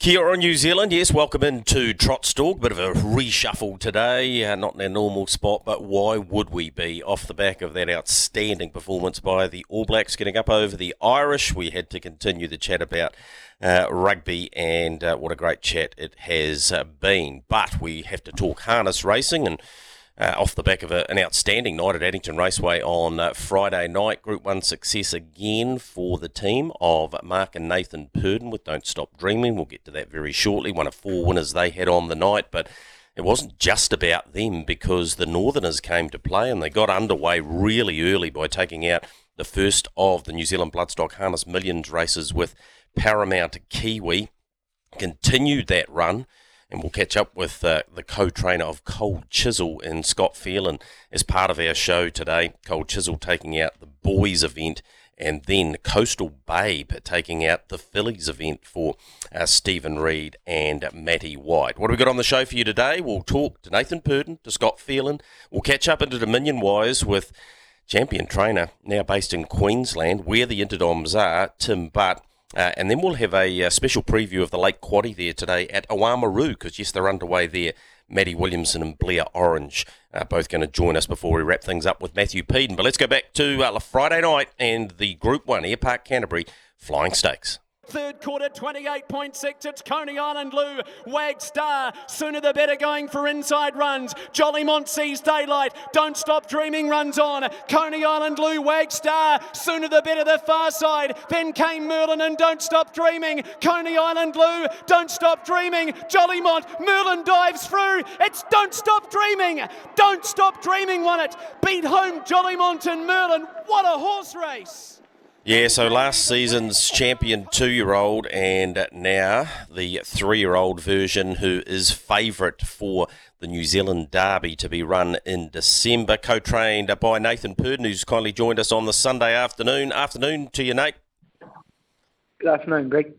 Kia ora, New Zealand. Yes, welcome into Trot's Bit of a reshuffle today. Uh, not in our normal spot, but why would we be? Off the back of that outstanding performance by the All Blacks getting up over the Irish, we had to continue the chat about uh, rugby, and uh, what a great chat it has uh, been. But we have to talk harness racing and uh, off the back of a, an outstanding night at Addington Raceway on uh, Friday night. Group 1 success again for the team of Mark and Nathan Purdon with Don't Stop Dreaming. We'll get to that very shortly. One of four winners they had on the night, but it wasn't just about them because the Northerners came to play and they got underway really early by taking out the first of the New Zealand Bloodstock Harness Millions races with Paramount Kiwi. Continued that run and we'll catch up with uh, the co-trainer of Cold Chisel in Scott Phelan as part of our show today. Cold Chisel taking out the boys event and then Coastal Babe taking out the Fillies event for uh, Stephen Reed and Matty White. What have we got on the show for you today? We'll talk to Nathan Purdon, to Scott Phelan. We'll catch up Inter Dominion Wise with champion trainer, now based in Queensland, where the Interdoms are, Tim Butt. Uh, and then we'll have a, a, uh, special preview of the Late Quaddy there today at Oamaru, because yes, they're underway there. Matty Williamson and Blair Orange are both going to join us before we wrap things up with Matthew Peden. But let's go back to uh, Friday night and the Group 1 Airpark Canterbury Flying Stakes. Third quarter, 28.6. It's Coney Island Lou. Wag Star. Sooner the better going for inside runs. Jollymont sees daylight. Don't stop dreaming runs on. Coney Island Lou. Wag Star. Sooner the better the far side. Then came Merlin and Don't Stop Dreaming. Coney Island Lou. Don't Stop Dreaming. Jollymont. Merlin dives through. It's Don't Stop Dreaming. Don't Stop Dreaming won it. Beat home Jollymont and Merlin. What a horse race. Yeah, so last season's champion two year old, and now the three year old version, who is favourite for the New Zealand Derby to be run in December, co trained by Nathan Purdon, who's kindly joined us on the Sunday afternoon. Afternoon to you, Nate. Good afternoon, Greg.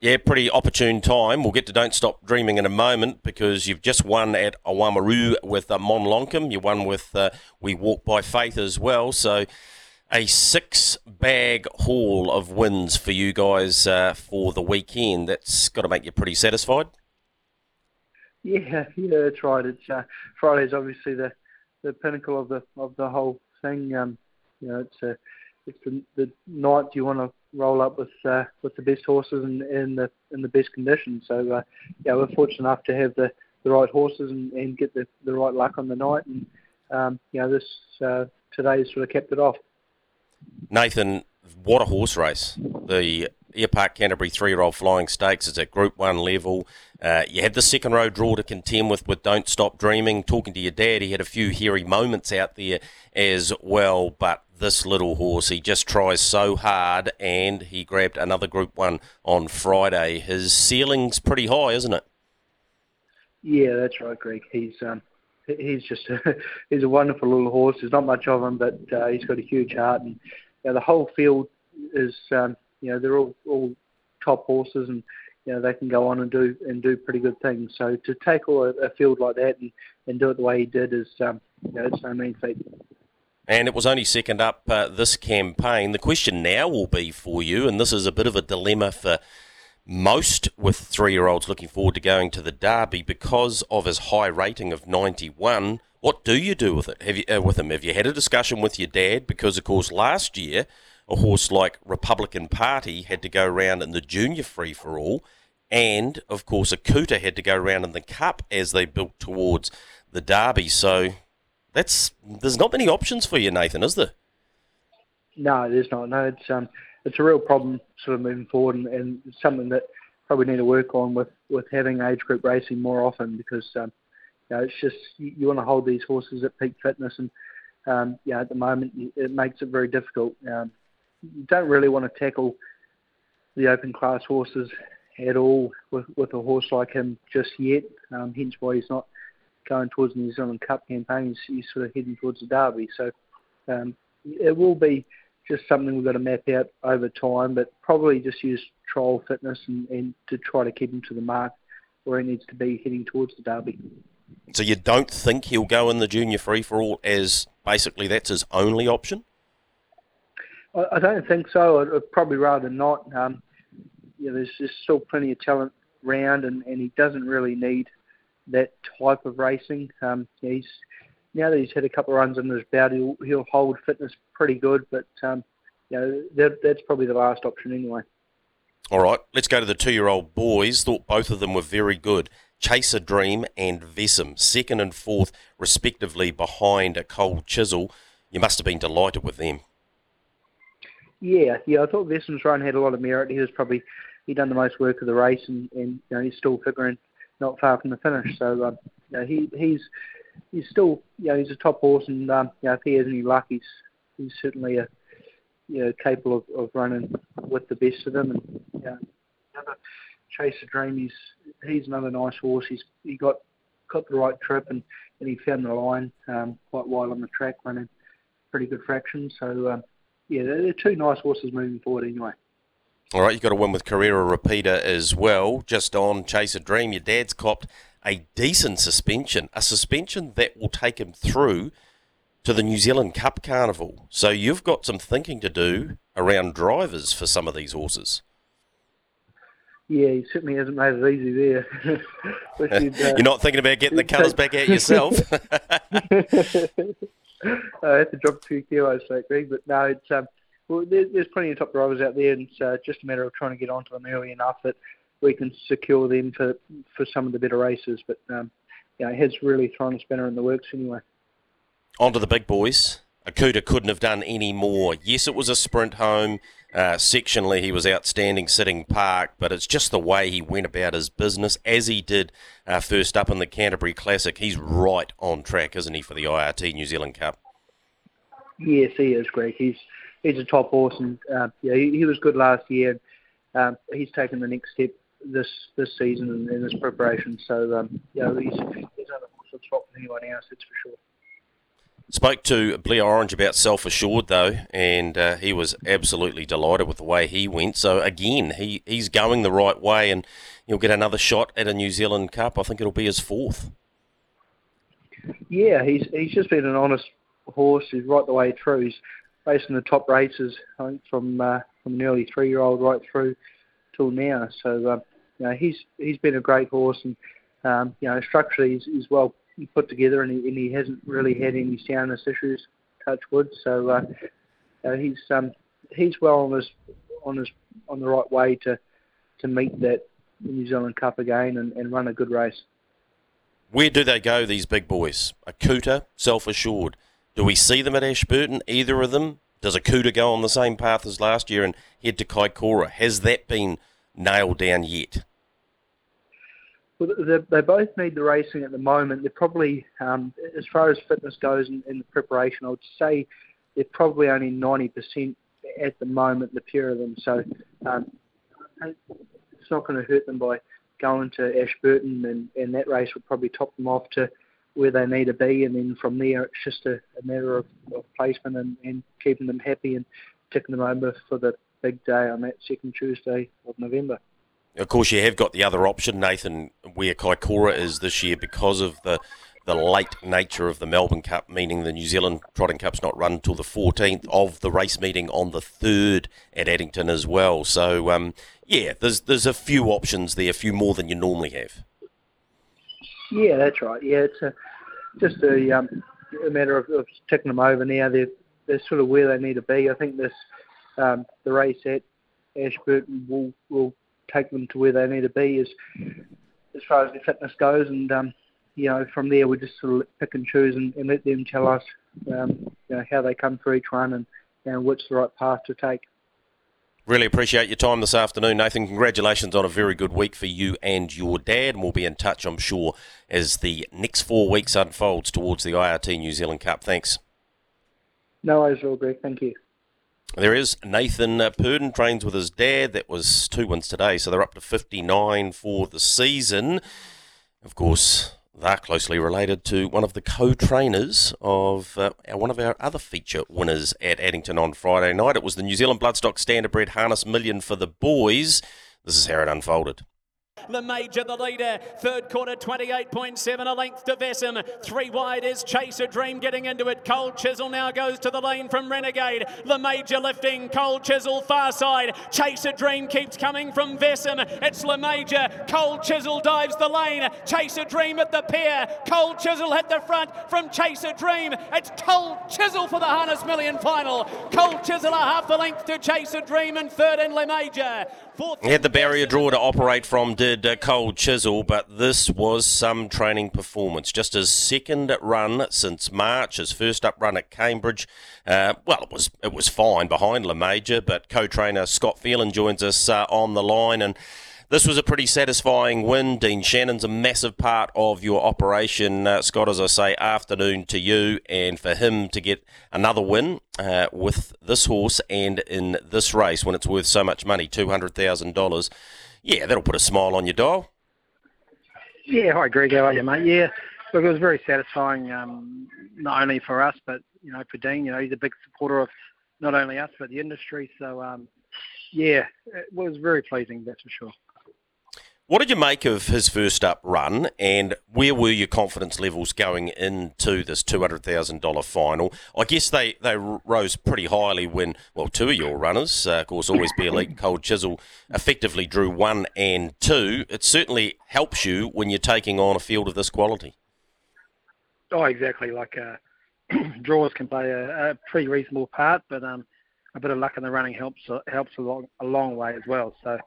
Yeah, pretty opportune time. We'll get to Don't Stop Dreaming in a moment because you've just won at Oamaru with uh, Mon Lonkem. You won with uh, We Walk by Faith as well. So a six bag haul of wins for you guys uh, for the weekend. That's got to make you pretty satisfied. Yeah, yeah, that's right. It's uh, Friday's obviously the, the pinnacle of the of the whole thing. Um, you know, it's uh, it's the, the night you want to roll up with uh, with the best horses and in the in the best conditions. So uh, yeah, we're fortunate enough to have the, the right horses and, and get the, the right luck on the night. And um, you know, this uh, today sort of kept it off. Nathan, what a horse race. The Airpark Canterbury three year old flying stakes is at Group 1 level. Uh, you had the second row draw to contend with with Don't Stop Dreaming. Talking to your dad, he had a few hairy moments out there as well, but this little horse, he just tries so hard and he grabbed another Group 1 on Friday. His ceiling's pretty high, isn't it? Yeah, that's right, Greg. He's um, he's just he's a wonderful little horse. There's not much of him, but uh, he's got a huge heart, and you know, the whole field is um, you know they're all all top horses, and you know they can go on and do and do pretty good things. So to tackle a, a field like that and, and do it the way he did is um, you know it's no mean feat. And it was only second up uh, this campaign. The question now will be for you, and this is a bit of a dilemma for most with three year olds looking forward to going to the Derby because of his high rating of 91. What do you do with it? Have you, uh, with him? Have you had a discussion with your dad? Because, of course, last year, a horse like Republican Party had to go around in the junior free for all, and, of course, Akuta had to go around in the Cup as they built towards the Derby. So that's there's not many options for you, Nathan, is there? No, there's not. No, it's um, it's a real problem sort of moving forward and, and something that probably need to work on with, with having age group racing more often because um, you know, it's just you, you want to hold these horses at peak fitness and um, at the moment it makes it very difficult. Um, you don't really want to tackle the open class horses at all with, with a horse like him just yet. Um, hence why he's not going towards the New Zealand Cup campaign. He's, he's sort of heading towards the Derby. So um, it will be just something we've got to map out over time, but probably just use trial fitness and, and to try to keep him to the mark where he needs to be heading towards the Derby. So you don't think he'll go in the junior free for all as basically that's his only option? I, I don't think so. I'd, I'd probably rather not. Um, you know, there's, there's still plenty of talent round, and, and he doesn't really need that type of racing. Um, he's now that he's had a couple of runs under his belt, he'll, he'll hold fitness pretty good, but um, you know that, that's probably the last option anyway. All right, let's go to the two-year-old boys. Thought both of them were very good. Chase a Dream and Vesem, second and fourth, respectively, behind a Cold Chisel. You must have been delighted with them. Yeah, yeah, I thought Vesem's run had a lot of merit. He was probably he done the most work of the race, and, and you know, he's still figuring not far from the finish. So um, you know, he he's he's still you know he's a top horse, and um, you know, if he has any luck, he's he's certainly a you know capable of, of running with the best of them. And you know, another Dream, he's he's another nice horse. He's he got got the right trip, and, and he found the line um, quite wide on the track, running pretty good fractions. So um, yeah, they're, they're two nice horses moving forward anyway. All right, you've got a win with Carrera Repeater as well. Just on Chase a Dream, your dad's copped a decent suspension, a suspension that will take him through to the New Zealand Cup Carnival. So you've got some thinking to do around drivers for some of these horses. Yeah, he certainly hasn't made it easy there. uh, You're not thinking about getting the colours back out yourself. I have to drop a few kilos, so Greg, but no, it's um, well, there's, there's plenty of top drivers out there, and it's uh, just a matter of trying to get onto them early enough that we can secure them for for some of the better races. But um, yeah, he has really thrown a spanner in the works anyway. On to the big boys. Akuta couldn't have done any more. Yes, it was a sprint home. Uh, sectionally, he was outstanding sitting park, but it's just the way he went about his business, as he did uh, first up in the Canterbury Classic. He's right on track, isn't he, for the IRT New Zealand Cup? Yes, he is, Greg. He's he's a top horse, and uh, yeah, he, he, was good last year. Um, he's taken the next step this this season and in this preparation. So um, yeah, he's he's on a horse that's top than anyone else, that's for sure. Spoke to Blair Orange about self assured though, and uh, he was absolutely delighted with the way he went. So again, he, he's going the right way, and he'll get another shot at a New Zealand Cup. I think it'll be his fourth. Yeah, he's he's just been an honest horse. He's right the way through. He's racing the top races, I think, from uh, from an early three year old right through till now. So uh, you know, he's he's been a great horse, and um, you know, structurally he's, he's well put together, and he, and he hasn't really had any soundness issues. Touch wood. So uh, uh, he's um, he's well on his on his on the right way to to meet that New Zealand Cup again and, and run a good race. Where do they go, these big boys? Akuta, self assured. Do we see them at Ashburton, either of them? Does Akuta go on the same path as last year and head to Kaikoura? Has that been nailed down yet? Well, they both need the racing at the moment. They're probably, um, as far as fitness goes in, in, the preparation, I would say they're probably only 90% at the moment, the pair of them. So um, it's not going to hurt them by going to Ashburton, and, and that race would probably top them off to where they need to be. And then from there, it's just a, a matter of, of placement and, and keeping them happy and ticking them over for the big day on that second Tuesday of November. Of course, you have got the other option, Nathan, where Kaikoura is this year because of the the late nature of the Melbourne Cup, meaning the New Zealand Trotting Cup's not run until the 14th of the race meeting on the 3rd at Addington as well. So, um, yeah, there's there's a few options there, a few more than you normally have. Yeah, that's right. Yeah, it's a, just a, um, a matter of, of ticking them over now. They're, they're sort of where they need to be. I think this um, the race at Ashburton will will take them to where they need to be as as far as their fitness goes. And um, you know, from there we just sort of pick and choose and, and let them tell us, um, you know, how they come through each one and know, which the right path to take. Really appreciate your time this afternoon, Nathan. Congratulations on a very good week for you and your dad. And we'll be in touch, I'm sure, as the next four weeks unfolds towards the IRT New Zealand Cup. Thanks. No worries, all, Greg. Thank you. There is Nathan uh, Purdon trains with his dad. That was two wins today, so they're up to 59 for the season. Of course, they're closely related to one of the co-trainers of uh, one of our other feature winners at Addington on Friday night. It was the New Zealand Bloodstock Standardbred Harness Million for the boys. This is how it unfolded. Le Major, the leader. Third quarter, 28.7, a length to Vesem. Three wide is Chase a Dream getting into it. Cold Chisel now goes to the lane from Renegade. Le Major lifting. Cold Chisel far side. Chase a Dream keeps coming from Vesem. It's Le Major. Cold Chisel dives the lane. Chase a Dream at the pier. Cold Chisel at the front from Chase a Dream. It's Cold Chisel for the Harness Million final. Cold Chisel a half a length to Chase a Dream and third in Le Major. Fourth he had the barrier draw to operate from, did uh, Cold Chisel, but this was some training performance. Just his second run since March, his first up run at Cambridge. Uh, well, it was it was fine behind Le Major, but co-trainer Scott Phelan joins us uh, on the line and this was a pretty satisfying win. Dean Shannon's a massive part of your operation, uh, Scott. As I say, afternoon to you, and for him to get another win uh, with this horse and in this race when it's worth so much money, two hundred thousand dollars. Yeah, that'll put a smile on your dial. Yeah, hi Greg, how are you, mate? Yeah, look, it was very satisfying, um, not only for us, but you know, for Dean. You know, he's a big supporter of not only us but the industry. So, um, yeah, it was very pleasing, that's for sure. What did you make of his first up run, and where were your confidence levels going into this two hundred thousand dollar final? I guess they, they rose pretty highly when well two of your runners, uh, of course, always be elite. Cold Chisel effectively drew one and two. It certainly helps you when you're taking on a field of this quality. Oh, exactly. Like uh, draws can play a, a, pretty reasonable part, but um, a bit of luck in the running helps helps a long a long way as well. So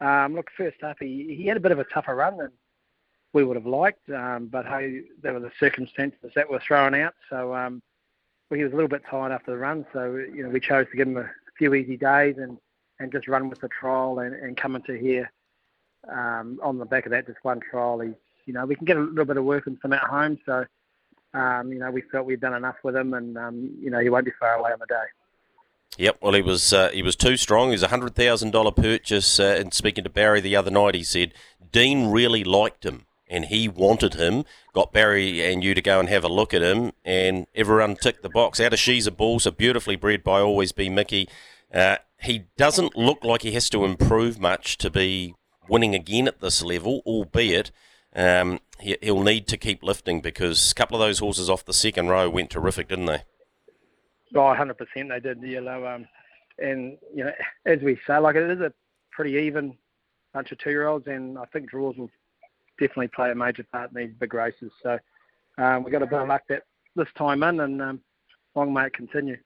um, look, first up, he, he had a bit of a tougher run than we would have liked, um, but hey, there were the circumstances that were thrown out. So um, well, he was a little bit tired after the run, so you know we chose to give him a few easy days and, and just run with the trial and, and come into here um, on the back of that just one trial. He's you know we can get a little bit of work from him at home, so um, you know we felt we'd done enough with him, and um, you know he won't be far away on the day. Yep, well, he was uh, he was too strong. He was a hundred thousand dollar purchase. Uh, and speaking to Barry the other night, he said Dean really liked him and he wanted him. Got Barry and you to go and have a look at him, and everyone ticked the box. Out of she's a bull, so beautifully bred by Always B Miki. Uh, he doesn't look like he has to improve much to be winning again at this level, albeit. Um, he, he'll need to keep lifting because a couple of those horses off the second row went terrific, didn't they? Oh, 100% they did, you know. Um, and, you know, as we say, like it is a pretty even bunch of two-year-olds, and I think draws will definitely play a major part in these big races. So um, we got a bit of luck that this time in, and um, long may it continue.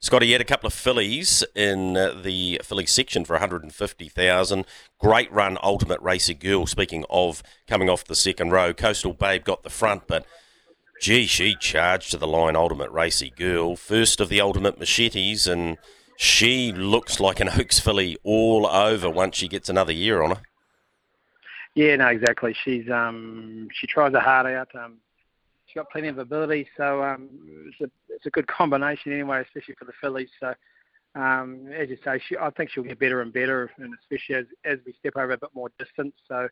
Scotty, you had a couple of fillies in uh, the filly section for 150,000. Great run, Ultimate Racer Girl. Speaking of coming off the second row, Coastal Babe got the front, but Gee, she charged to the line, Ultimate Racy Girl, first of the Ultimate Machetes, and she looks like an Oaks filly all over once she gets another year on her. Yeah, no, exactly. She's um, she tries her heart out. Um, she's got plenty of ability, so um, it's a it's a good combination anyway, especially for the fillies. So, um, as you say, she, I think she'll get better and better, and especially as as we step over a bit more distance. So,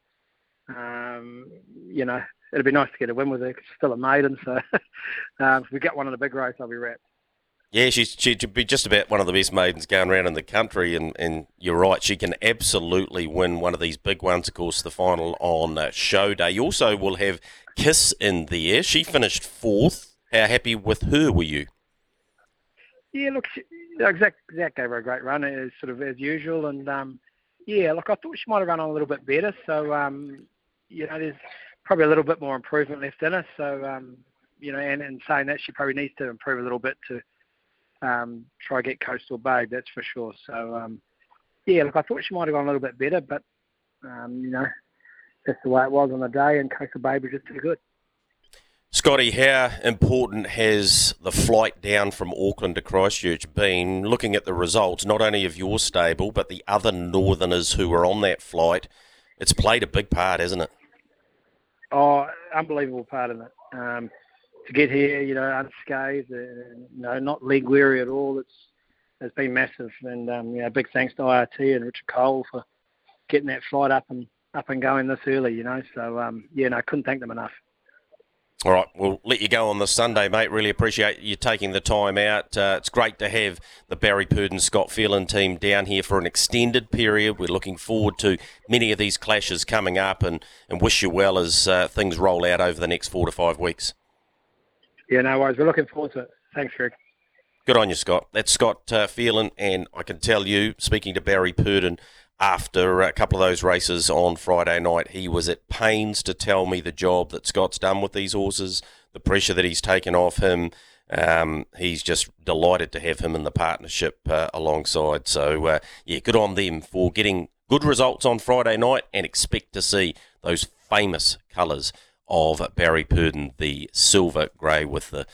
um, you know, it'd be nice to get a win with her. Cause she's still a maiden, so um, if we get one in a big race, I'll be wrapped. Yeah, she's she'd be just about one of the best maidens going around in the country, and, and you're right, she can absolutely win one of these big ones. Of course, the final on uh, show day. You also will have Kiss in there. She finished fourth. How happy with her were you? Yeah, look, she, Zach, Zach gave her a great run, as sort of as usual, and um, yeah, look, I thought she might have run on a little bit better. So um, you know, there's probably a little bit more improvement left in her. So, um, you know, and, and saying that, she probably needs to improve a little bit to um, try get Coastal Babe, that's for sure. So, um, yeah, look, I thought she might have gone a little bit better, but, um, you know, that's the way it was on the day, and Coastal Babe was just too good. Scotty, how important has the flight down from Auckland to Christchurch been? Looking at the results, not only of your stable, but the other Northerners who were on that flight, it's played a big part, hasn't it? Oh, unbelievable part of it. Um, to get here, you know, unscathed, uh, you know, not leg weary at all. It's it's been massive, and um, you know, big thanks to IRT and Richard Cole for getting that flight up and up and going this early. You know, so um, yeah, no, I couldn't thank them enough. All right, we'll let you go on the Sunday, mate. Really appreciate you taking the time out. Uh, it's great to have the Barry Purdon Scott Phelan team down here for an extended period. We're looking forward to many of these clashes coming up and, and wish you well as uh, things roll out over the next four to five weeks. Yeah, no worries. We're looking forward to it. Thanks, Greg. Good on you, Scott. That's Scott uh, Phelan, and I can tell you, speaking to Barry Purdon, after a couple of those races on Friday night, he was at pains to tell me the job that Scott's done with these horses, the pressure that he's taken off him. Um, he's just delighted to have him in the partnership uh, alongside. So, uh, yeah, good on them for getting good results on Friday night and expect to see those famous colours of Barry Purdon, the silver grey with the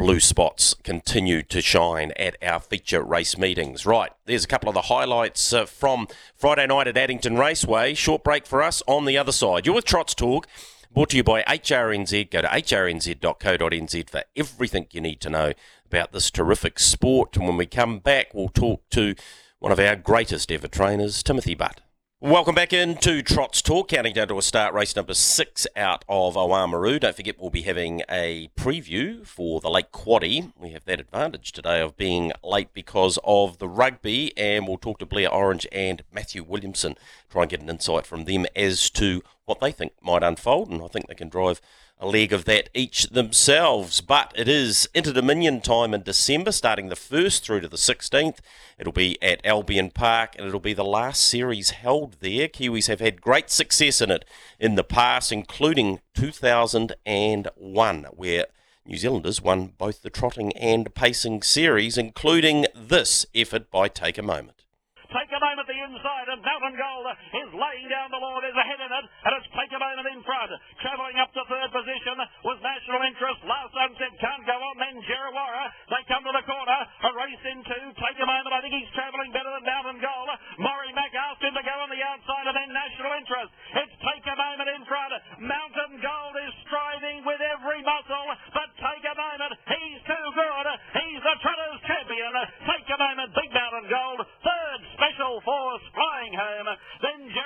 blue spots continue to shine at our feature race meetings. Right, there's a couple of the highlights uh, from Friday night at Addington Raceway. Short break for us on the other side. You're with Trots Talk, brought to you by HRNZ. Go to hrnz.co.nz for everything you need to know about this terrific sport. And when we come back, we'll talk to one of our greatest ever trainers, Timothy Butt. Welcome back into Trots Talk, counting down to a start race number six out of Oamaru. Don't forget, we'll be having a preview for the Late Quaddy. We have that advantage today of being late because of the rugby, and we'll talk to Blair Orange and Matthew Williamson, try and get an insight from them as to what they think might unfold, and I think they can drive a leg of that each themselves. But it is Inter Dominion time in December, starting the 1st through to the 16th. It'll be at Albion Park and it'll be the last series held there. Kiwis have had great success in it in the past, including 2001, where New Zealanders won both the trotting and pacing series, including this effort by Take a Moment. Take a moment inside, and Mountain Gold is laying down the law. There's a head in it, and it's Take a moment in front. Travelling up to third position was National Interest. Last sunset can't go on. Then Jerrawara. They come to the corner. A race Take a moment. I think he's travelling better than Mountain Gold. Murray Mack asked him to go on the outside, and then National Interest. It's Take a moment in front. Mountain Gold is striving with every muscle, but Take a moment. He's too good. He's the Trotter's champion. Take a moment. Big Mountain Gold. Third special. Then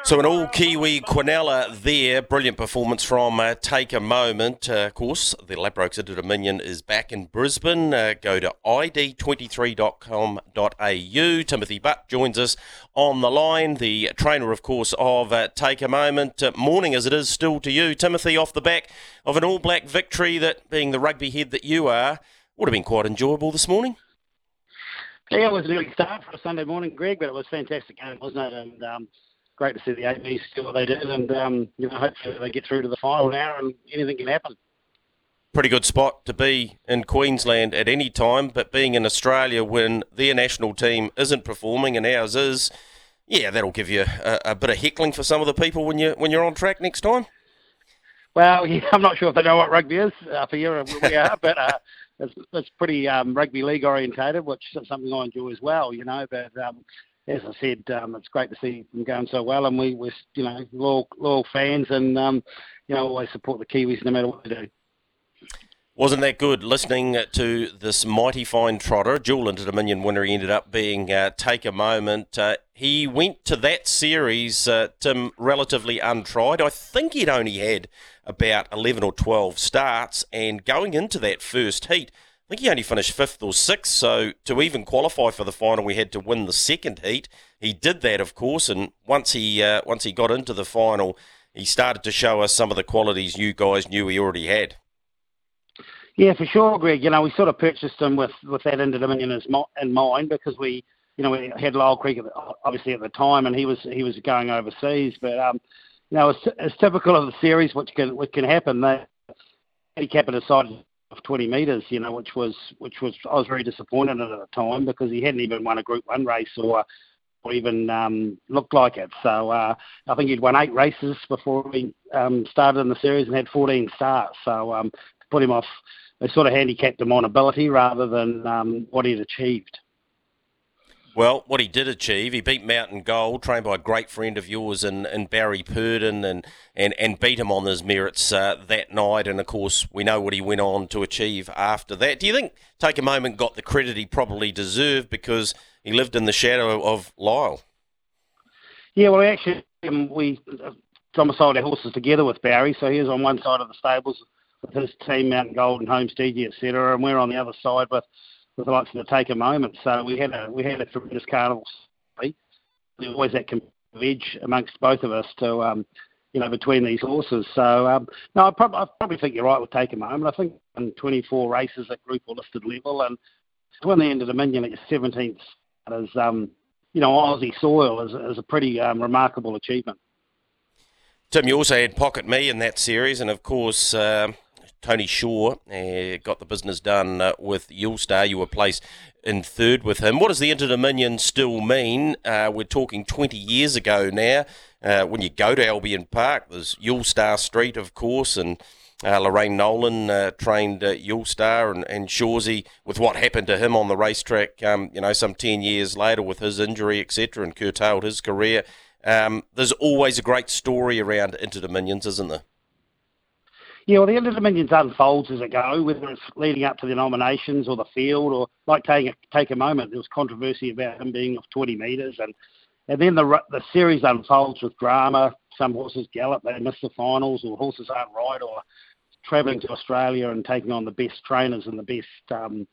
so an all Kiwi Quinella there. Brilliant performance from uh, Take a Moment. Uh, of course, the Ladbrokes Inter Dominion is back in Brisbane. Uh, go to id23.com.au. Timothy Butt joins us on the line, the trainer, of course, of uh, Take a Moment. Uh, morning as it is still to you, Timothy, off the back of an all black victory that, being the rugby head that you are, would have been quite enjoyable this morning. Yeah, it was an early start for a Sunday morning, Greg, but it was a fantastic game, wasn't it? And um, great to see the ABs do what they did, and um, you know, hopefully they get through to the final now, and anything can happen. Pretty good spot to be in Queensland at any time, but being in Australia when their national team isn't performing and ours is, yeah, that'll give you a, a bit of heckling for some of the people when you when you're on track next time. Well, yeah, I'm not sure if they know what rugby is uh, for you or we are, but uh, it's, pretty um, rugby league orientated, which is something I enjoy as well, you know. But um, as I said, um, it's great to see them going so well, and we, we're you know loyal, loyal fans, and um, you know always support the Kiwis no matter what they do. Wasn't that good listening to this mighty fine trotter, dual Inter Dominion winner? He ended up being uh, Take a Moment. Uh, he went to that series, uh, Tim, relatively untried. I think he'd only had about 11 or 12 starts, and going into that first heat, I think he only finished fifth or sixth. So to even qualify for the final, we had to win the second heat. He did that, of course, and once he uh, once he got into the final, he started to show us some of the qualities you guys knew he already had. Yeah, for sure, Greg. You know, we sort of purchased him with, with that Inter Dominion in mind because we, you know, we had Lyell Creek obviously at the time, and he was he was going overseas. But um, know, it's, it's typical of the series, which can which can happen. They handicap it aside of 20 metres, you know, which was which was I was very disappointed at the time because he hadn't even won a Group One race or or even um, looked like it. So uh, I think he'd won eight races before we um, started in the series and had 14 starts. So um, to put him off they sort of handicapped him on ability rather than um, what he'd achieved. Well, what he did achieve, he beat Mountain Gold, trained by a great friend of yours and, and Barry Purdon, and, and, and beat him on his merits uh, that night. And of course, we know what he went on to achieve after that. Do you think Take a Moment got the credit he probably deserved because he lived in the shadow of Lyell? Yeah, well, actually, um, we domiciled our horses together with Barry, so he was on one side of the stables with his team Mountain in Golden Homestead, etc. And we're on the other side with with the likes of the Take a Moment. So we had a we had a tremendous carnival. There's always that edge amongst both of us to um, you know between these horses. So um, no, I, prob- I probably think you're right with Take a Moment. I think in 24 races at group or listed level, and to win the Inter Dominion at your 17th is um, you know Aussie soil is, is a pretty um, remarkable achievement. Tim, you also had Pocket Me in that series, and of course, uh, Tony Shaw uh, got the business done uh, with Yulestar. You were placed in third with him. What does the Inter Dominion still mean? Uh, we're talking 20 years ago now. Uh, when you go to Albion Park, there's Yulestar Street, of course, and uh, Lorraine Nolan uh, trained Yulestar and, and Shawsey with what happened to him on the racetrack, um, you know, some 10 years later with his injury, etc., and curtailed his career. Um, there's always a great story around Inter Dominions, isn't there? Yeah, well, the Inter Dominions unfolds as it goes, whether it's leading up to the nominations or the field, or like take a, take a moment. There was controversy about him being off 20 metres, and and then the the series unfolds with drama. Some horses gallop, they miss the finals, or horses aren't right, or travelling to Australia and taking on the best trainers and the best um,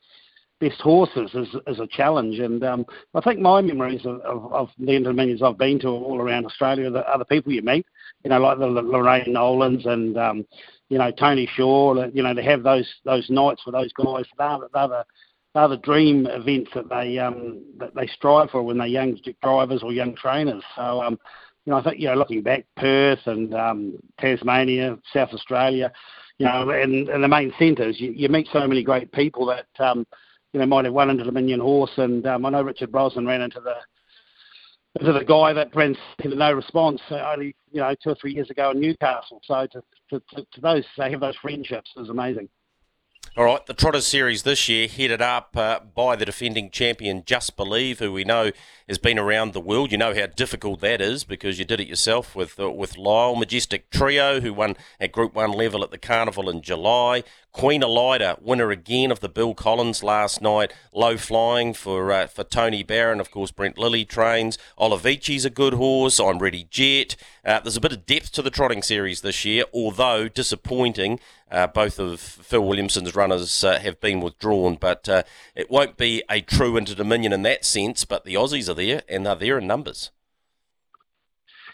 best horses is, is a challenge. And um, I think my memories of, of, of the Dominions I've been to all around Australia, the other people you meet, you know, like the Lorraine Nolans and um, you know Tony Shaw, you know, to have those those nights with those guys, they're, they're the they're the dream events that they um, that they strive for when they're young drivers or young trainers. So um, you know, I think you know, looking back, Perth and um, Tasmania, South Australia, you know, and, and the main centres, you, you meet so many great people that um, you know, might have won into the Dominion horse. And um, I know Richard Brosnan ran into the into the guy that ran no response uh, only you know two or three years ago in Newcastle. So to to, to, to those they have those friendships is amazing. All right, the Trotters Series this year headed up uh, by the defending champion Just Believe, who we know has been around the world. You know how difficult that is because you did it yourself with uh, with Lyle Majestic Trio, who won at Group One level at the Carnival in July. Queen Elida, winner again of the Bill Collins last night. Low flying for uh, for Tony Barron, of course. Brent Lilley trains. Olivici's a good horse. I'm Ready Jet. Uh, there's a bit of depth to the trotting series this year, although disappointing. Uh, both of Phil Williamson's runners uh, have been withdrawn, but uh, it won't be a true Inter Dominion in that sense. But the Aussies are there, and they're there in numbers.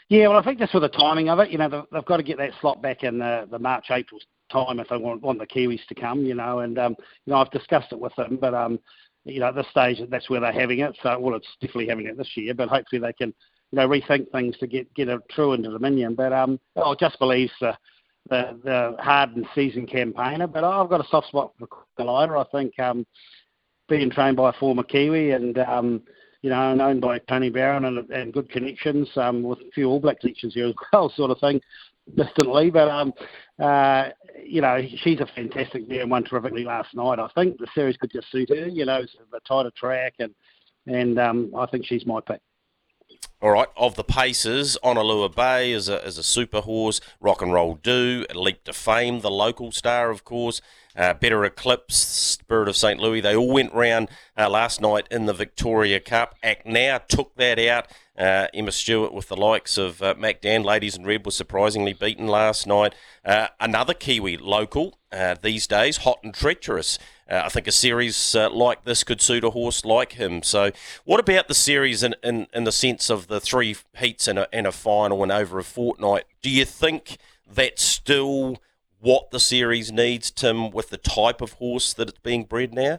Yeah, well, I think just for the timing of it, you know, they've, got to get that slot back in the, the March April time if they want, want the Kiwis to come, you know. And um, you know, I've discussed it with them, but um, you know, at this stage, that's where they're having it. So, well, it's definitely having it this year, but hopefully they can, you know, rethink things to get get it true Inter Dominion. But um, I just believes the the, the hard and seasoned campaigner. But I've got a soft spot for Collider. I think um, being trained by a former Kiwi and um, you know, known by Tony Barron and, and good connections um, with a few All Black connections here as well, sort of thing distantly, but um, uh, you know, she's a fantastic mare and won terrifically last night. I think the series could just suit her. You know, the tighter track, and and um, I think she's my pick. All right, of the paces, Honolulu Bay is a, is a super horse. Rock and Roll Do, Leap to Fame, the local star, of course. Uh, Better Eclipse, Spirit of St. Louis. They all went round uh, last night in the Victoria Cup. Act Now took that out. Uh, Emma Stewart with the likes of uh, Mac Dan, Ladies in Red, was surprisingly beaten last night. Uh, another Kiwi local uh, these days, Hot and Treacherous. Uh, I think a series uh, like this could suit a horse like him. So, what about the series in, in, in the sense of the three heats and a, and a final and over a fortnight? Do you think that's still what the series needs, Tim, with the type of horse that it's being bred now?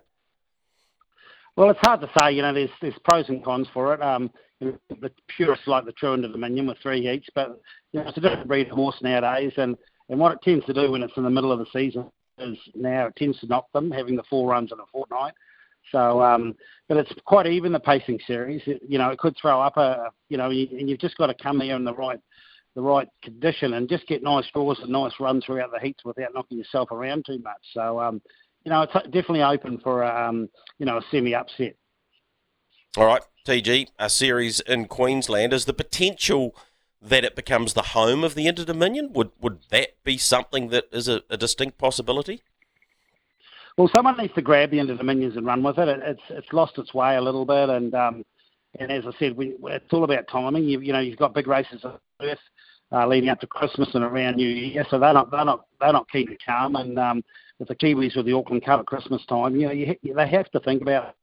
Well, it's hard to say. You know, there's there's pros and cons for it. Um, the purists like the True Inter Dominion with three heats, but you know, it's a different breed of horse nowadays, and and what it tends to do when it's in the middle of the season is now it tends to knock them having the four runs in a fortnight. So, um, but it's quite even the pacing series. It, you know, it could throw up a, you know, and you've just got to come there in the right, the right condition and just get nice draws and nice runs throughout the heats without knocking yourself around too much. So, um, you know, it's definitely open for, um, you know, a semi upset. All right, TG, a series in Queensland is the potential that it becomes the home of the Inter Dominion. Would would that be something that is a, a distinct possibility? Well, someone needs to grab the Inter Dominions and run with it. it. It's it's lost its way a little bit, and um, and as I said, we, it's all about timing. You, you know, you've got big races at Perth, uh, leading up to Christmas and around New Year. So they're not they're not they're not keen to come. And um, with the Kiwis with the Auckland Cup at Christmas time, you know, you, they have to think about.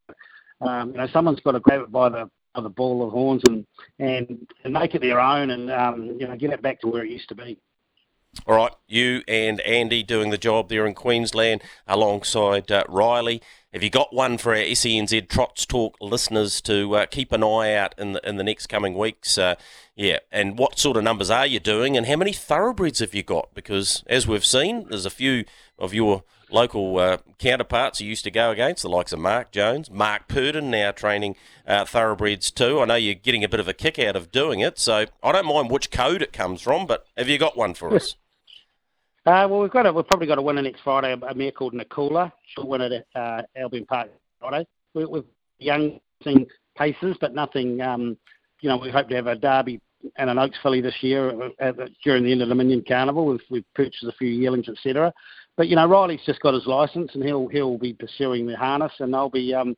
Um, you know, someone's got to grab it by the by the ball of horns and and, and make it their own, and um, you know, get it back to where it used to be. All right, you and Andy doing the job there in Queensland alongside uh, Riley. Have you got one for our SENZ Trots Talk listeners to uh, keep an eye out in the in the next coming weeks? Uh, yeah, and what sort of numbers are you doing, and how many thoroughbreds have you got? Because as we've seen, there's a few of your local uh, counterparts who used to go against the likes of Mark Jones, Mark Purdon now training uh, thoroughbreds too. I know you're getting a bit of a kick out of doing it, so I don't mind which code it comes from, but have you got one for us? Uh, well, we've got a, we've probably got a winner next Friday, a mare called Nicola. She'll win at uh, Albion Park Friday. We, we've young seen paces, but nothing. Um, you know, we hope to have a Derby and an Oaks filly this year at, during the Inter Dominion Carnival. We've, we've purchased a few yearlings, etc. But you know, Riley's just got his license, and he'll he'll be pursuing the harness, and I'll be um,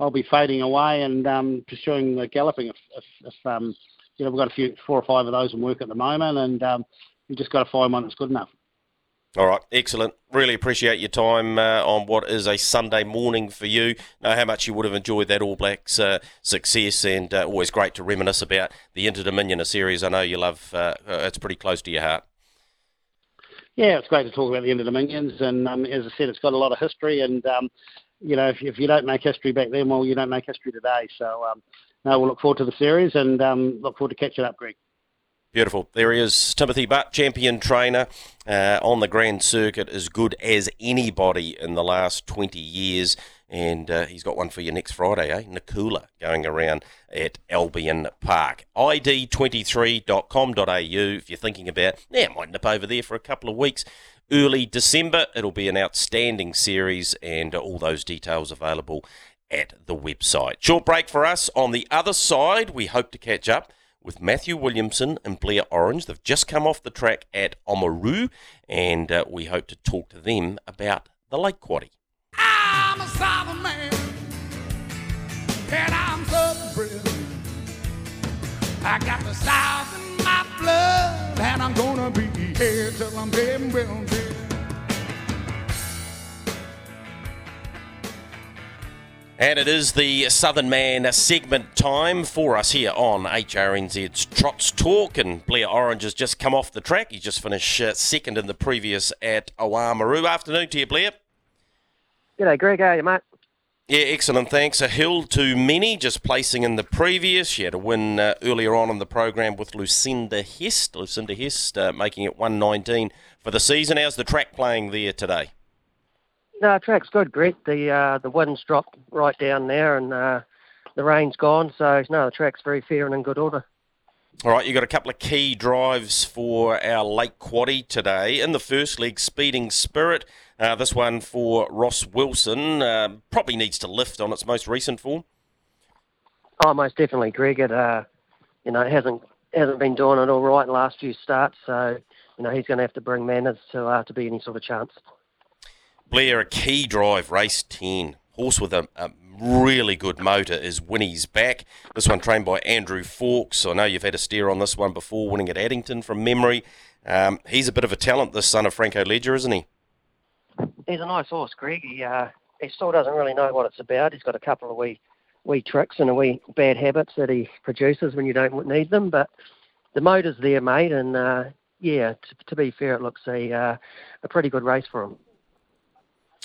I'll be fading away and um, pursuing the galloping. If, if, if um, you know, we've got a few four or five of those in work at the moment, and um, we've just got to find one that's good enough. All right, excellent. Really appreciate your time uh, on what is a Sunday morning for you. Know how much you would have enjoyed that All Blacks uh, success, and uh, always great to reminisce about the Inter Dominion series. I know you love; uh, uh, it's pretty close to your heart. Yeah, it's great to talk about the Inter Dominions, and um, as I said, it's got a lot of history. And um, you know, if, if, you don't make history back then, well, you don't make history today. So, um, no, we'll look forward to the series and um, look forward to catching up, Greg. Beautiful. There he is, Timothy Butt, champion trainer uh, on the Grand Circuit, as good as anybody in the last 20 years. And uh, he's got one for you next Friday, eh? Nakula going around at Albion Park. ID23.com.au if you're thinking about, yeah, I might nip over there for a couple of weeks. Early December, it'll be an outstanding series, and all those details available at the website. Short break for us. On the other side, we hope to catch up with Matthew Williamson and Blair Orange. They've just come off the track at Oamaru, and uh, we hope to talk to them about the Late Quaddy. A man, and I'm Southern I got the South in my blood, and I'm gonna be here till I'm well dead. And it is the Southern Man segment time for us here on HRNZ's Trots Talk. And Blair Orange has just come off the track. He just finished uh, second in the previous at Oamaru. Afternoon to you, Blair. G'day, Greg. How are you, mate? Yeah, excellent. Thanks. A hill to many, just placing in the previous. She had a win uh, earlier on in the program with Lucinda Hest. Lucinda Hest uh, making it 119 for the season. How's the track playing there today? No, track's good, Greg. The uh, the wind's dropped right down there, and uh, the rain's gone. So no, the track's very fair and in good order. All right, you've got a couple of key drives for our late Quaddy today. In the first leg, Speeding Spirit. Uh, this one for Ross Wilson uh, probably needs to lift on its most recent form. Oh, most definitely, Greg. It uh, you know hasn't hasn't been doing it all right in the last few starts, so you know he's going to have to bring manners to uh, to be any sort of chance. Blair, a key drive, race 10. Horse with a, a really good motor is Winnie's back. This one trained by Andrew Fawkes. I know you've had a steer on this one before, winning at Addington from memory. Um, he's a bit of a talent, this son of Franco Ledger, isn't he? He's a nice horse, Greg. He, uh, he still doesn't really know what it's about. He's got a couple of wee, wee tricks and a wee bad habits that he produces when you don't need them. But the motor's there, mate. And uh, yeah, t- to be fair, it looks a uh, a pretty good race for him.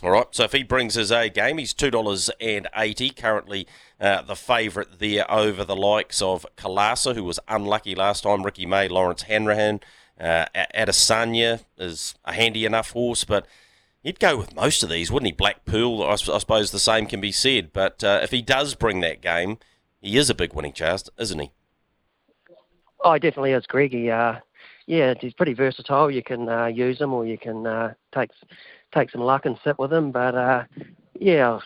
All right, so if he brings his A game, he's two dollars and eighty. Currently, uh, the favourite there over the likes of Kalasa, who was unlucky last time. Ricky May, Lawrence Hanrahan, uh, Adesanya is a handy enough horse, but he'd go with most of these, wouldn't he? Blackpool, I, I suppose the same can be said. But uh, if he does bring that game, he is a big winning chance, isn't he? Oh, he definitely is, Greg. He, uh, yeah, he's pretty versatile. You can uh, use him, or you can uh, take take some luck and sit with him. But uh, yeah,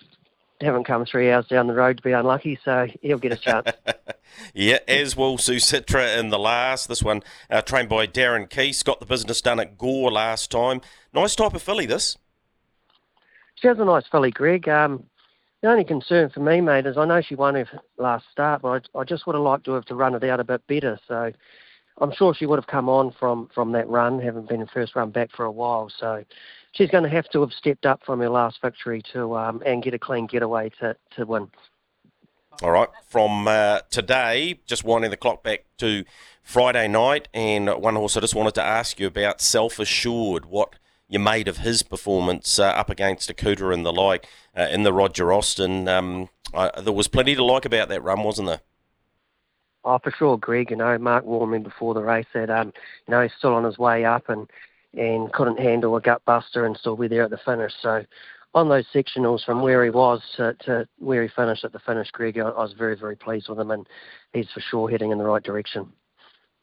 haven't come three hours down the road to be unlucky, so he'll get a chance. yeah, as will Susitra in the last. This one uh, trained by Darren Keese. Got the business done at Gore last time. Nice type of filly, this. She has a nice filly, Greg. Um, the only concern for me, mate, is I know she won her last start, but I, I just would have liked to have to run it out a bit better. So I'm sure she would have come on from from that run, having been in first run back for a while. So she's going to have to have stepped up from her last victory to um, and get a clean getaway to to win. All right, from uh, today, just winding the clock back to Friday night, and one horse I just wanted to ask you about, Self Assured. What you made of his performance uh, up against Akuta and the like uh, in the Roger Austin? Um, there was plenty to like about that run, wasn't there? Oh, for sure, Greg. You know, Mark warned me before the race that um, you know he's still on his way up and and couldn't handle a gut buster and still be there at the finish. So on those sectionals from where he was to, to where he finished at the finish, Greg, I, I was very very pleased with him, and he's for sure heading in the right direction.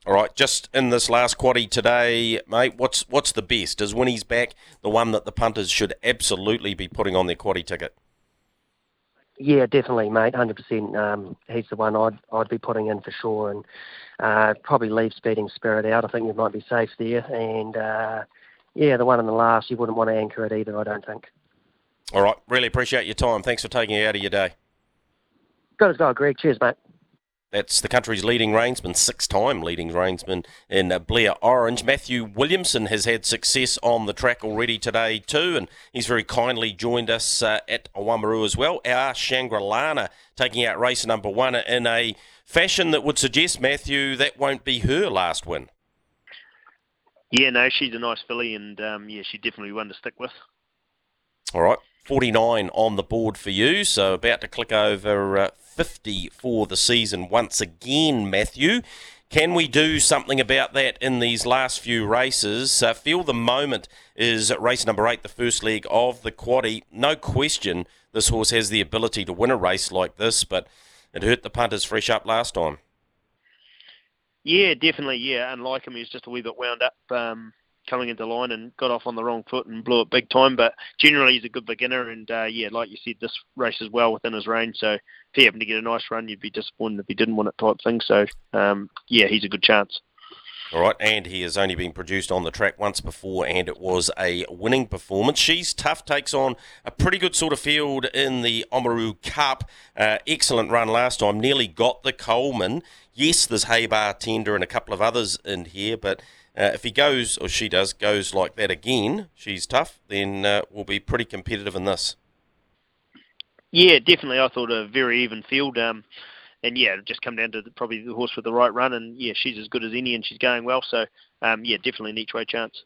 All right, just in this last quaddy today, mate, what's what's the best? Is When he's back the one that the punters should absolutely be putting on their quaddy ticket? Yeah, definitely, mate. Hundred um, percent. He's the one I'd I'd be putting in for sure, and uh, probably leave Speeding Spirit out. I think you might be safe there, and uh, yeah, the one in the last, you wouldn't want to anchor it either. I don't think. All right, really appreciate your time. Thanks for taking it out of your day. Good as gold, Greg. Cheers, mate. That's the country's leading reinsman, six-time leading reinsman in uh, Blair Orange. Matthew Williamson has had success on the track already today too, and he's very kindly joined us uh, at Oamaru as well. Our Shangri-Lana taking out race number one in a fashion that would suggest, Matthew, that won't be her last win. Yeah, no, she's a nice filly, and um, yeah, she definitely one to stick with. All right, 49 on the board for you, so about to click over uh, 50 for the season once again, Matthew. Can we do something about that in these last few races? Uh, feel the moment is race number eight, the first leg of the quaddy. No question, this horse has the ability to win a race like this, but it hurt the punters fresh up last time. Yeah, definitely. Yeah, and like him, he's just a wee bit wound up. Um, coming into line and got off on the wrong foot and blew it big time. But generally, he's a good beginner, and uh, yeah, like you said, this race is well within his range. So if he happened to get a nice run, you'd be disappointed if he didn't win it, type thing. So um, yeah, he's a good chance. All right, and he has only been produced on the track once before, and it was a winning performance. She's tough, takes on a pretty good sort of field in the Oamaru Cup. Uh, excellent run last time, nearly got the Coleman. Yes, there's Hey Bartender and a couple of others in here, but uh, if he goes, or she does, goes like that again, she's tough, then uh, we'll be pretty competitive in this. Yeah, definitely. I thought a very even field. Um, and yeah, just come down to the, probably the horse with the right run. And yeah, she's as good as any and she's going well. So um, yeah, definitely an each way chance.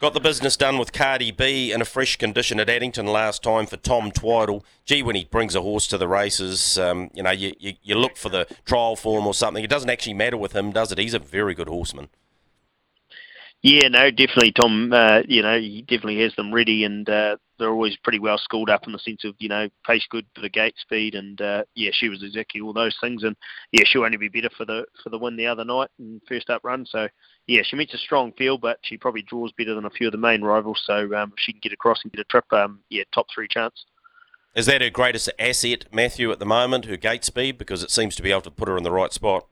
Got the business done with Cardi B in a fresh condition at Addington last time for Tom Twiddle. Gee, when he brings a horse to the races, um, you know, you, you, you look for the trial form or something. It doesn't actually matter with him, does it? He's a very good horseman. Yeah, no, definitely, Tom. Uh, you know, he definitely has them ready, and uh, they're always pretty well schooled up in the sense of you know pace good for the gate speed, and uh, yeah, she was exactly all those things, and yeah, she'll only be better for the for the win the other night and first up run. So yeah, she meets a strong field, but she probably draws better than a few of the main rivals. So um, if she can get across and get a trip, um, yeah, top three chance. Is that her greatest asset, Matthew, at the moment? Her gate speed, because it seems to be able to put her in the right spot.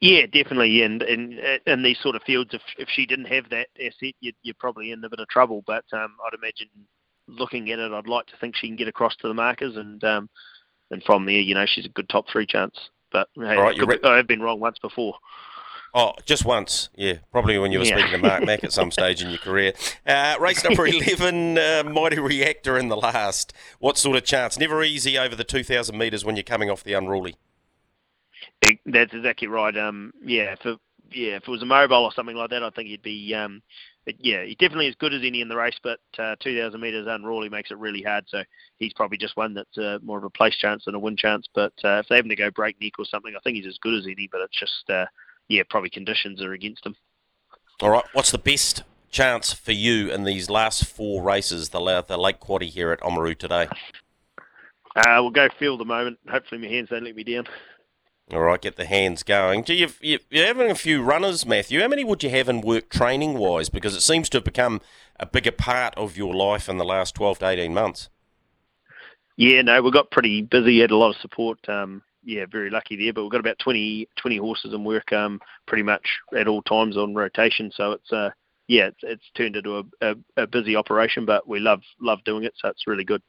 Yeah, definitely. And in in these sort of fields, if if she didn't have that asset, you'd, you're probably in a bit of trouble. But um, I'd imagine, looking at it, I'd like to think she can get across to the markers, and um, and from there, you know, she's a good top three chance. But hey, right, re- I've been wrong once before. Oh, just once, yeah. Probably when you were yeah. speaking to Mark Mack at some stage in your career. Uh, race number 11, uh, Mighty Reactor in the last. What sort of chance? Never easy over the 2,000 metres when you're coming off the unruly. That's exactly right. Um, yeah, if it, yeah, if it was a mobile or something like that, I think he'd be. Um, but yeah, he's definitely as good as any in the race, but uh, 2,000 metres unruly makes it really hard. So he's probably just one that's uh, more of a place chance than a win chance. But uh, if they happen to go breakneck or something, I think he's as good as any. But it's just, uh, yeah, probably conditions are against him. All right, what's the best chance for you in these last four races, the, the Late Quaddy here at Oamaru today? Uh, we'll go feel the moment. Hopefully my hands don't let me down. All right, get the hands going. Do you, you you're having a few runners, Matthew? How many would you have in work training wise? Because it seems to have become a bigger part of your life in the last twelve to eighteen months. Yeah, no, we got pretty busy. Had a lot of support. Um, yeah, very lucky there. But we've got about 20, 20 horses in work, um, pretty much at all times on rotation. So it's uh, yeah, it's, it's turned into a, a, a busy operation. But we love love doing it, so it's really good.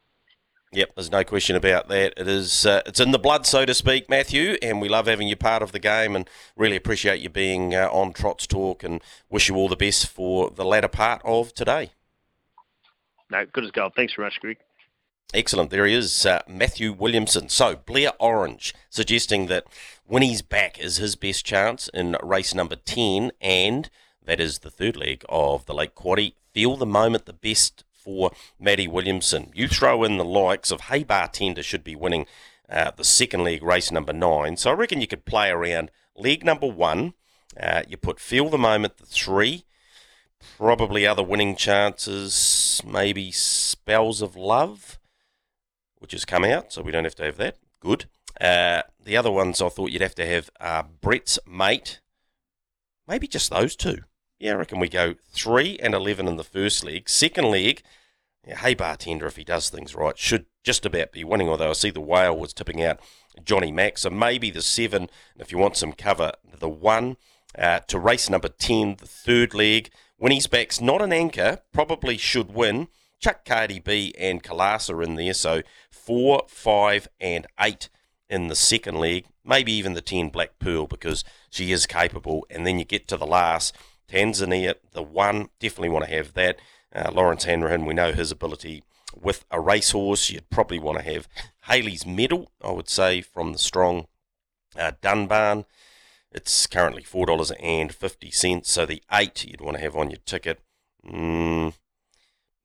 Yep, there's no question about that. It is, uh, it's in the blood, so to speak, Matthew, and we love having you part of the game, and really appreciate you being uh, on Trots Talk, and wish you all the best for the latter part of today. No, good as gold. Thanks very much, Greg. Excellent. There he is, uh, Matthew Williamson. So, Blair Orange suggesting that when he's back is his best chance in race number 10, and that is the third leg of the Late Quaddy. Feel the moment the best for Matty Williamson. You throw in the likes of Hey Bartender should be winning uh, the second leg, race number 9. So, I reckon you could play around leg number 1. Uh, you put Feel the Moment, the 3 probably other winning chances, maybe Spells of Love, which has come out, so we don't have to have that. Good. Uh, the other ones I thought you'd have to have are Brett's Mate, maybe just those two. Yeah, I reckon we go 3 and 11 in the first leg. Second leg, yeah, hey bartender, if he does things right, should just about be winning, although I see the whale was tipping out Johnny Mack, so maybe the 7, if you want some cover, the 1. Uh, to race number 10, the third leg. When he's back's not an anchor, probably should win. Chuck Cardi B and Kalasa in there, so four, five, and eight in the second leg. Maybe even the 10 Black Pearl because she is capable. And then you get to the last, Tanzania, the one, definitely want to have that. Uh, Lawrence Hanrahan, we know his ability with a racehorse. You'd probably want to have Haley's medal, I would say, from the strong uh, Dunbarn. It's currently four dollars and fifty cents. So the eight you'd want to have on your ticket. Mm,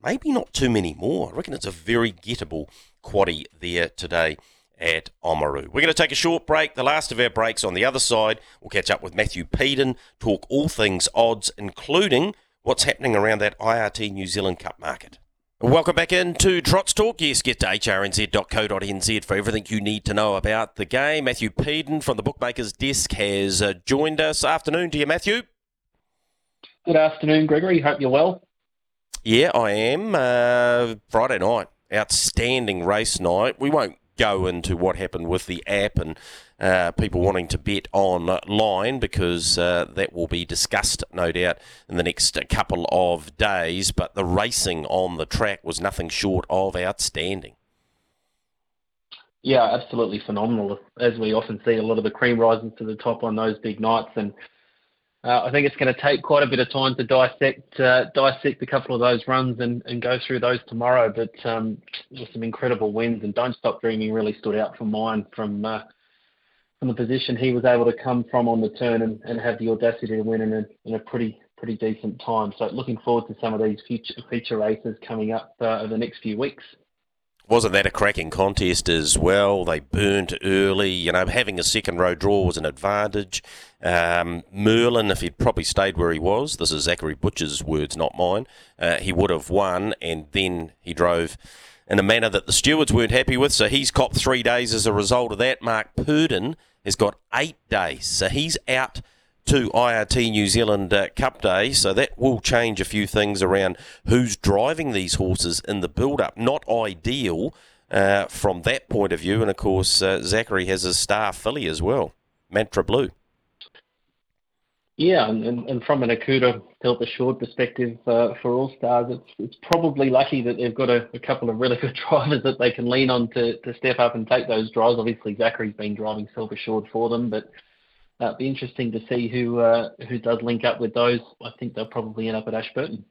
maybe not too many more. I reckon it's a very gettable quaddy there today at Oamaru. We're going to take a short break, the last of our breaks on the other side. We'll catch up with Matthew Peden, talk all things odds, including what's happening around that IRT New Zealand Cup market. Welcome back into Trots Talk. Yes, get to hrnz.co.nz for everything you need to know about the game. Matthew Peden from the Bookmakers Desk has uh, joined us. Afternoon to you, Matthew. Good afternoon, Gregory. Hope you're well. Yeah, I am. Uh, Friday night, outstanding race night. We won't go into what happened with the app and uh, people wanting to bet online because uh, that will be discussed, no doubt, in the next couple of days. But the racing on the track was nothing short of outstanding. Yeah, absolutely phenomenal. As we often see, a lot of the cream rising to the top on those big nights, and uh, I think it's going to take quite a bit of time to dissect uh, dissect a couple of those runs and, and go through those tomorrow. But um, with some incredible wins, and Don't Stop Dreaming really stood out for mine from uh, from the position he was able to come from on the turn and, and have the audacity to win in a, in a pretty pretty decent time. So looking forward to some of these future feature races coming up uh, over the next few weeks. Wasn't that a cracking contest as well? They burnt early. You know, having a second row draw was an advantage. Um, Merlin, if he'd probably stayed where he was, this is Zachary Butcher's words, not mine, uh, he would have won, and then he drove in a manner that the stewards weren't happy with. So he's copped three days as a result of that. Mark Purdon has got eight days. So he's out to IRT New Zealand uh, Cup Day. So that will change a few things around who's driving these horses in the build up. Not ideal uh, from that point of view. And of course, uh, Zachary has his star filly as well, Mantra Blue. Yeah, and, and, from an Akuta Tilt Assured perspective uh, for All Stars, it's, it's probably lucky that they've got a, a, couple of really good drivers that they can lean on to, to step up and take those drives. Obviously, Zachary's been driving Self Assured for them, but it'd be interesting to see who uh, who does link up with those. I think they'll probably end up at Ashburton.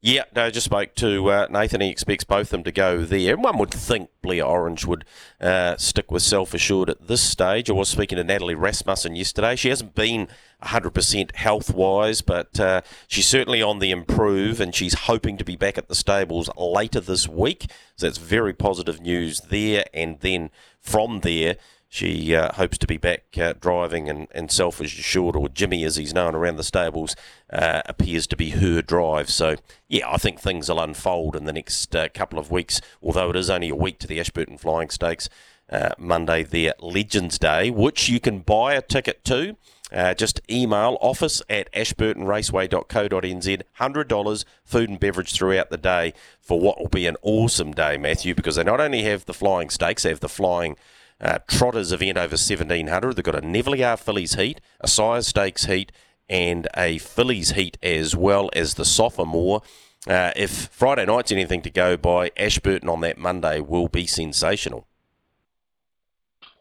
Yeah, no, just spoke to uh, Nathan. He expects both of them to go there. One would think Blair Orange would uh, stick with self assured at this stage. I was speaking to Natalie Rasmussen yesterday. She hasn't been 100% health wise, but uh, she's certainly on the improve and she's hoping to be back at the stables later this week. So that's very positive news there. And then from there, she uh, hopes to be back uh, driving and, and self assured, or Jimmy as he's known around the stables, uh, appears to be her drive. So, yeah, I think things will unfold in the next uh, couple of weeks, although it is only a week to the Ashburton Flying Stakes. Uh, Monday, their Legends Day, which you can buy a ticket to. Uh, just email office at ashburtonraceway.co.nz. $100 food and beverage throughout the day for what will be an awesome day, Matthew, because they not only have the flying stakes, they have the flying uh, Trotters event over 1700. They've got a Nevele R Fillies heat, a Sire Stakes heat, and a Fillies heat as well as the Sophomore. uh, if Friday night's anything to go by, Ashburton on that Monday will be sensational.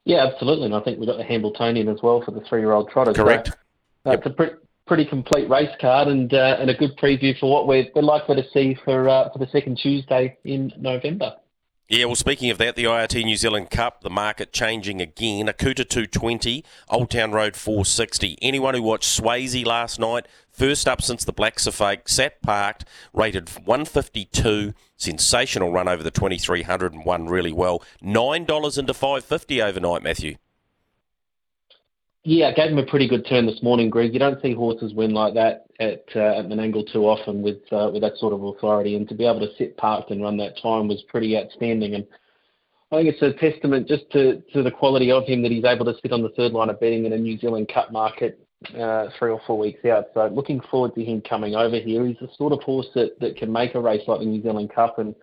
Yeah, absolutely. And I think we've got the Hambletonian as well for the three year old trotters. Correct. So, uh, yep. It's a pre- pretty complete race card and uh, and a good preview for what we're, we're likely to see for uh, for the second Tuesday in November. Yeah, well, speaking of that, the IRT New Zealand Cup, the market changing again. Akuta 220, Old Town Road 460. Anyone who watched Swayzee last night, first up since the Blacks A Fake, sat parked, rated 152. Sensational run over the 2300 and won really well. $9 into 550 overnight, Matthew. Yeah, gave him a pretty good turn this morning, Greg. You don't see horses win like that at uh, at Menangle too often with uh, with that sort of authority, and to be able to sit parked and run that time was pretty outstanding. And I think it's a testament just to, to the quality of him that he's able to sit on the third line of betting in a New Zealand Cup market uh, three or four weeks out. So looking forward to him coming over here. He's the sort of horse that, that can make a race like the New Zealand Cup, and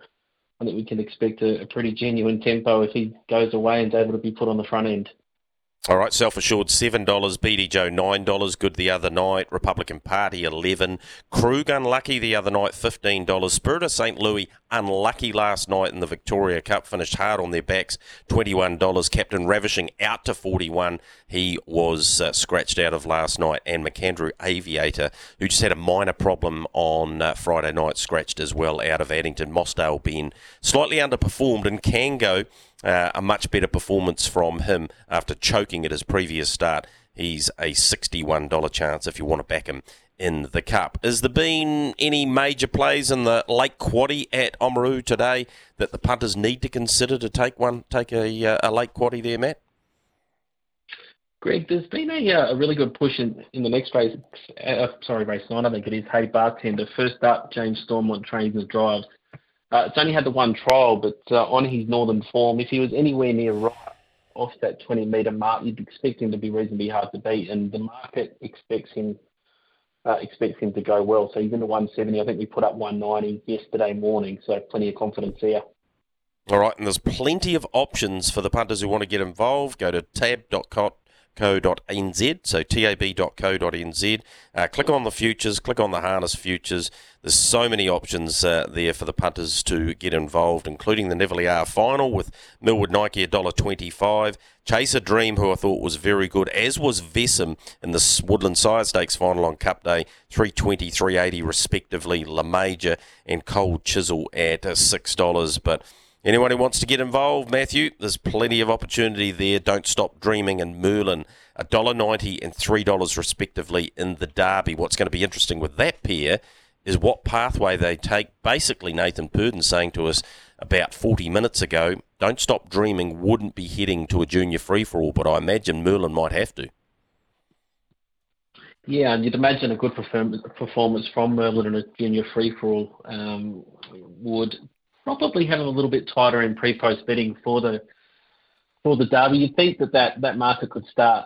I think we can expect a, a pretty genuine tempo if he goes away and is able to be put on the front end. All right, self assured $7, BD Joe $9, good the other night, Republican Party 11 Krug unlucky the other night, $15, Spirit of St. Louis unlucky last night in the Victoria Cup, finished hard on their backs, $21, Captain Ravishing out to 41 he was uh, scratched out of last night, and McAndrew Aviator, who just had a minor problem on uh, Friday night, scratched as well out of Addington, Mossdale being slightly underperformed. And can go uh, a much better performance from him after choking at his previous start. He's a $61 chance if you want to back him in the Cup. Has there been any major plays in the Late Quaddy at Oamaru today that the punters need to consider to take one, take a, uh, a Late Quaddy there, Matt? Greg, there's been a, uh, a really good push in, in the next race. Uh, sorry, race nine, I think it is. Hey, bartender. First up, James Stormont trains and drives. Uh, it's only had the one trial, but uh, on his northern form, if he was anywhere near right off that 20 metre mark, you'd expect him to be reasonably hard to beat, and the market expects him uh, expects him to go well. So he's into 170. I think we put up 190 yesterday morning, so plenty of confidence there. All right, and there's plenty of options for the punters who want to get involved. Go to tab.com tab.co.nz, so tab.co.nz. Uh, click on the futures, click on the harness futures. There's so many options uh, there for the punters to get involved, including the Nevele R final with Millwood Nike $1.25. Chase a Dream, who I thought was very good, as was Vesem in the Woodland Sire Stakes final on Cup Day, 320, 380 respectively. La Major and Cold Chisel at uh, $6. But Anyone who wants to get involved, Matthew, there's plenty of opportunity there. Don't Stop Dreaming and Merlin, $1.90 and $3 respectively in the Derby. What's going to be interesting with that pair is what pathway they take. Basically, Nathan Purdon saying to us about 40 minutes ago, Don't Stop Dreaming wouldn't be heading to a junior free-for-all, but I imagine Merlin might have to. Yeah, and you'd imagine a good performance from Merlin in a junior free-for-all um, would probably have a little bit tighter in pre-post betting for the for the derby. You'd think that that, that market could start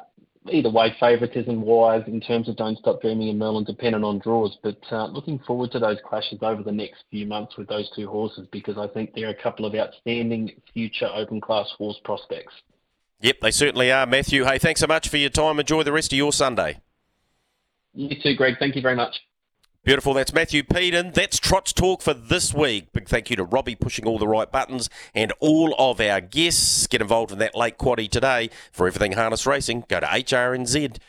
either way, favouritism wise, in terms of Don't Stop Dreaming and Merlin, dependent on draws. But uh, looking forward to those clashes over the next few months with those two horses because I think they're a couple of outstanding future open class horse prospects. Yep, they certainly are, Matthew. Hey, thanks so much for your time. Enjoy the rest of your Sunday. You too, Greg. Thank you very much. Beautiful. That's Matthew Peden. That's Trots Talk for this week. Big thank you to Robbie pushing all the right buttons and all of our guests. Get involved in that late quaddy today. For everything harness racing, go to hrnz.co.nz.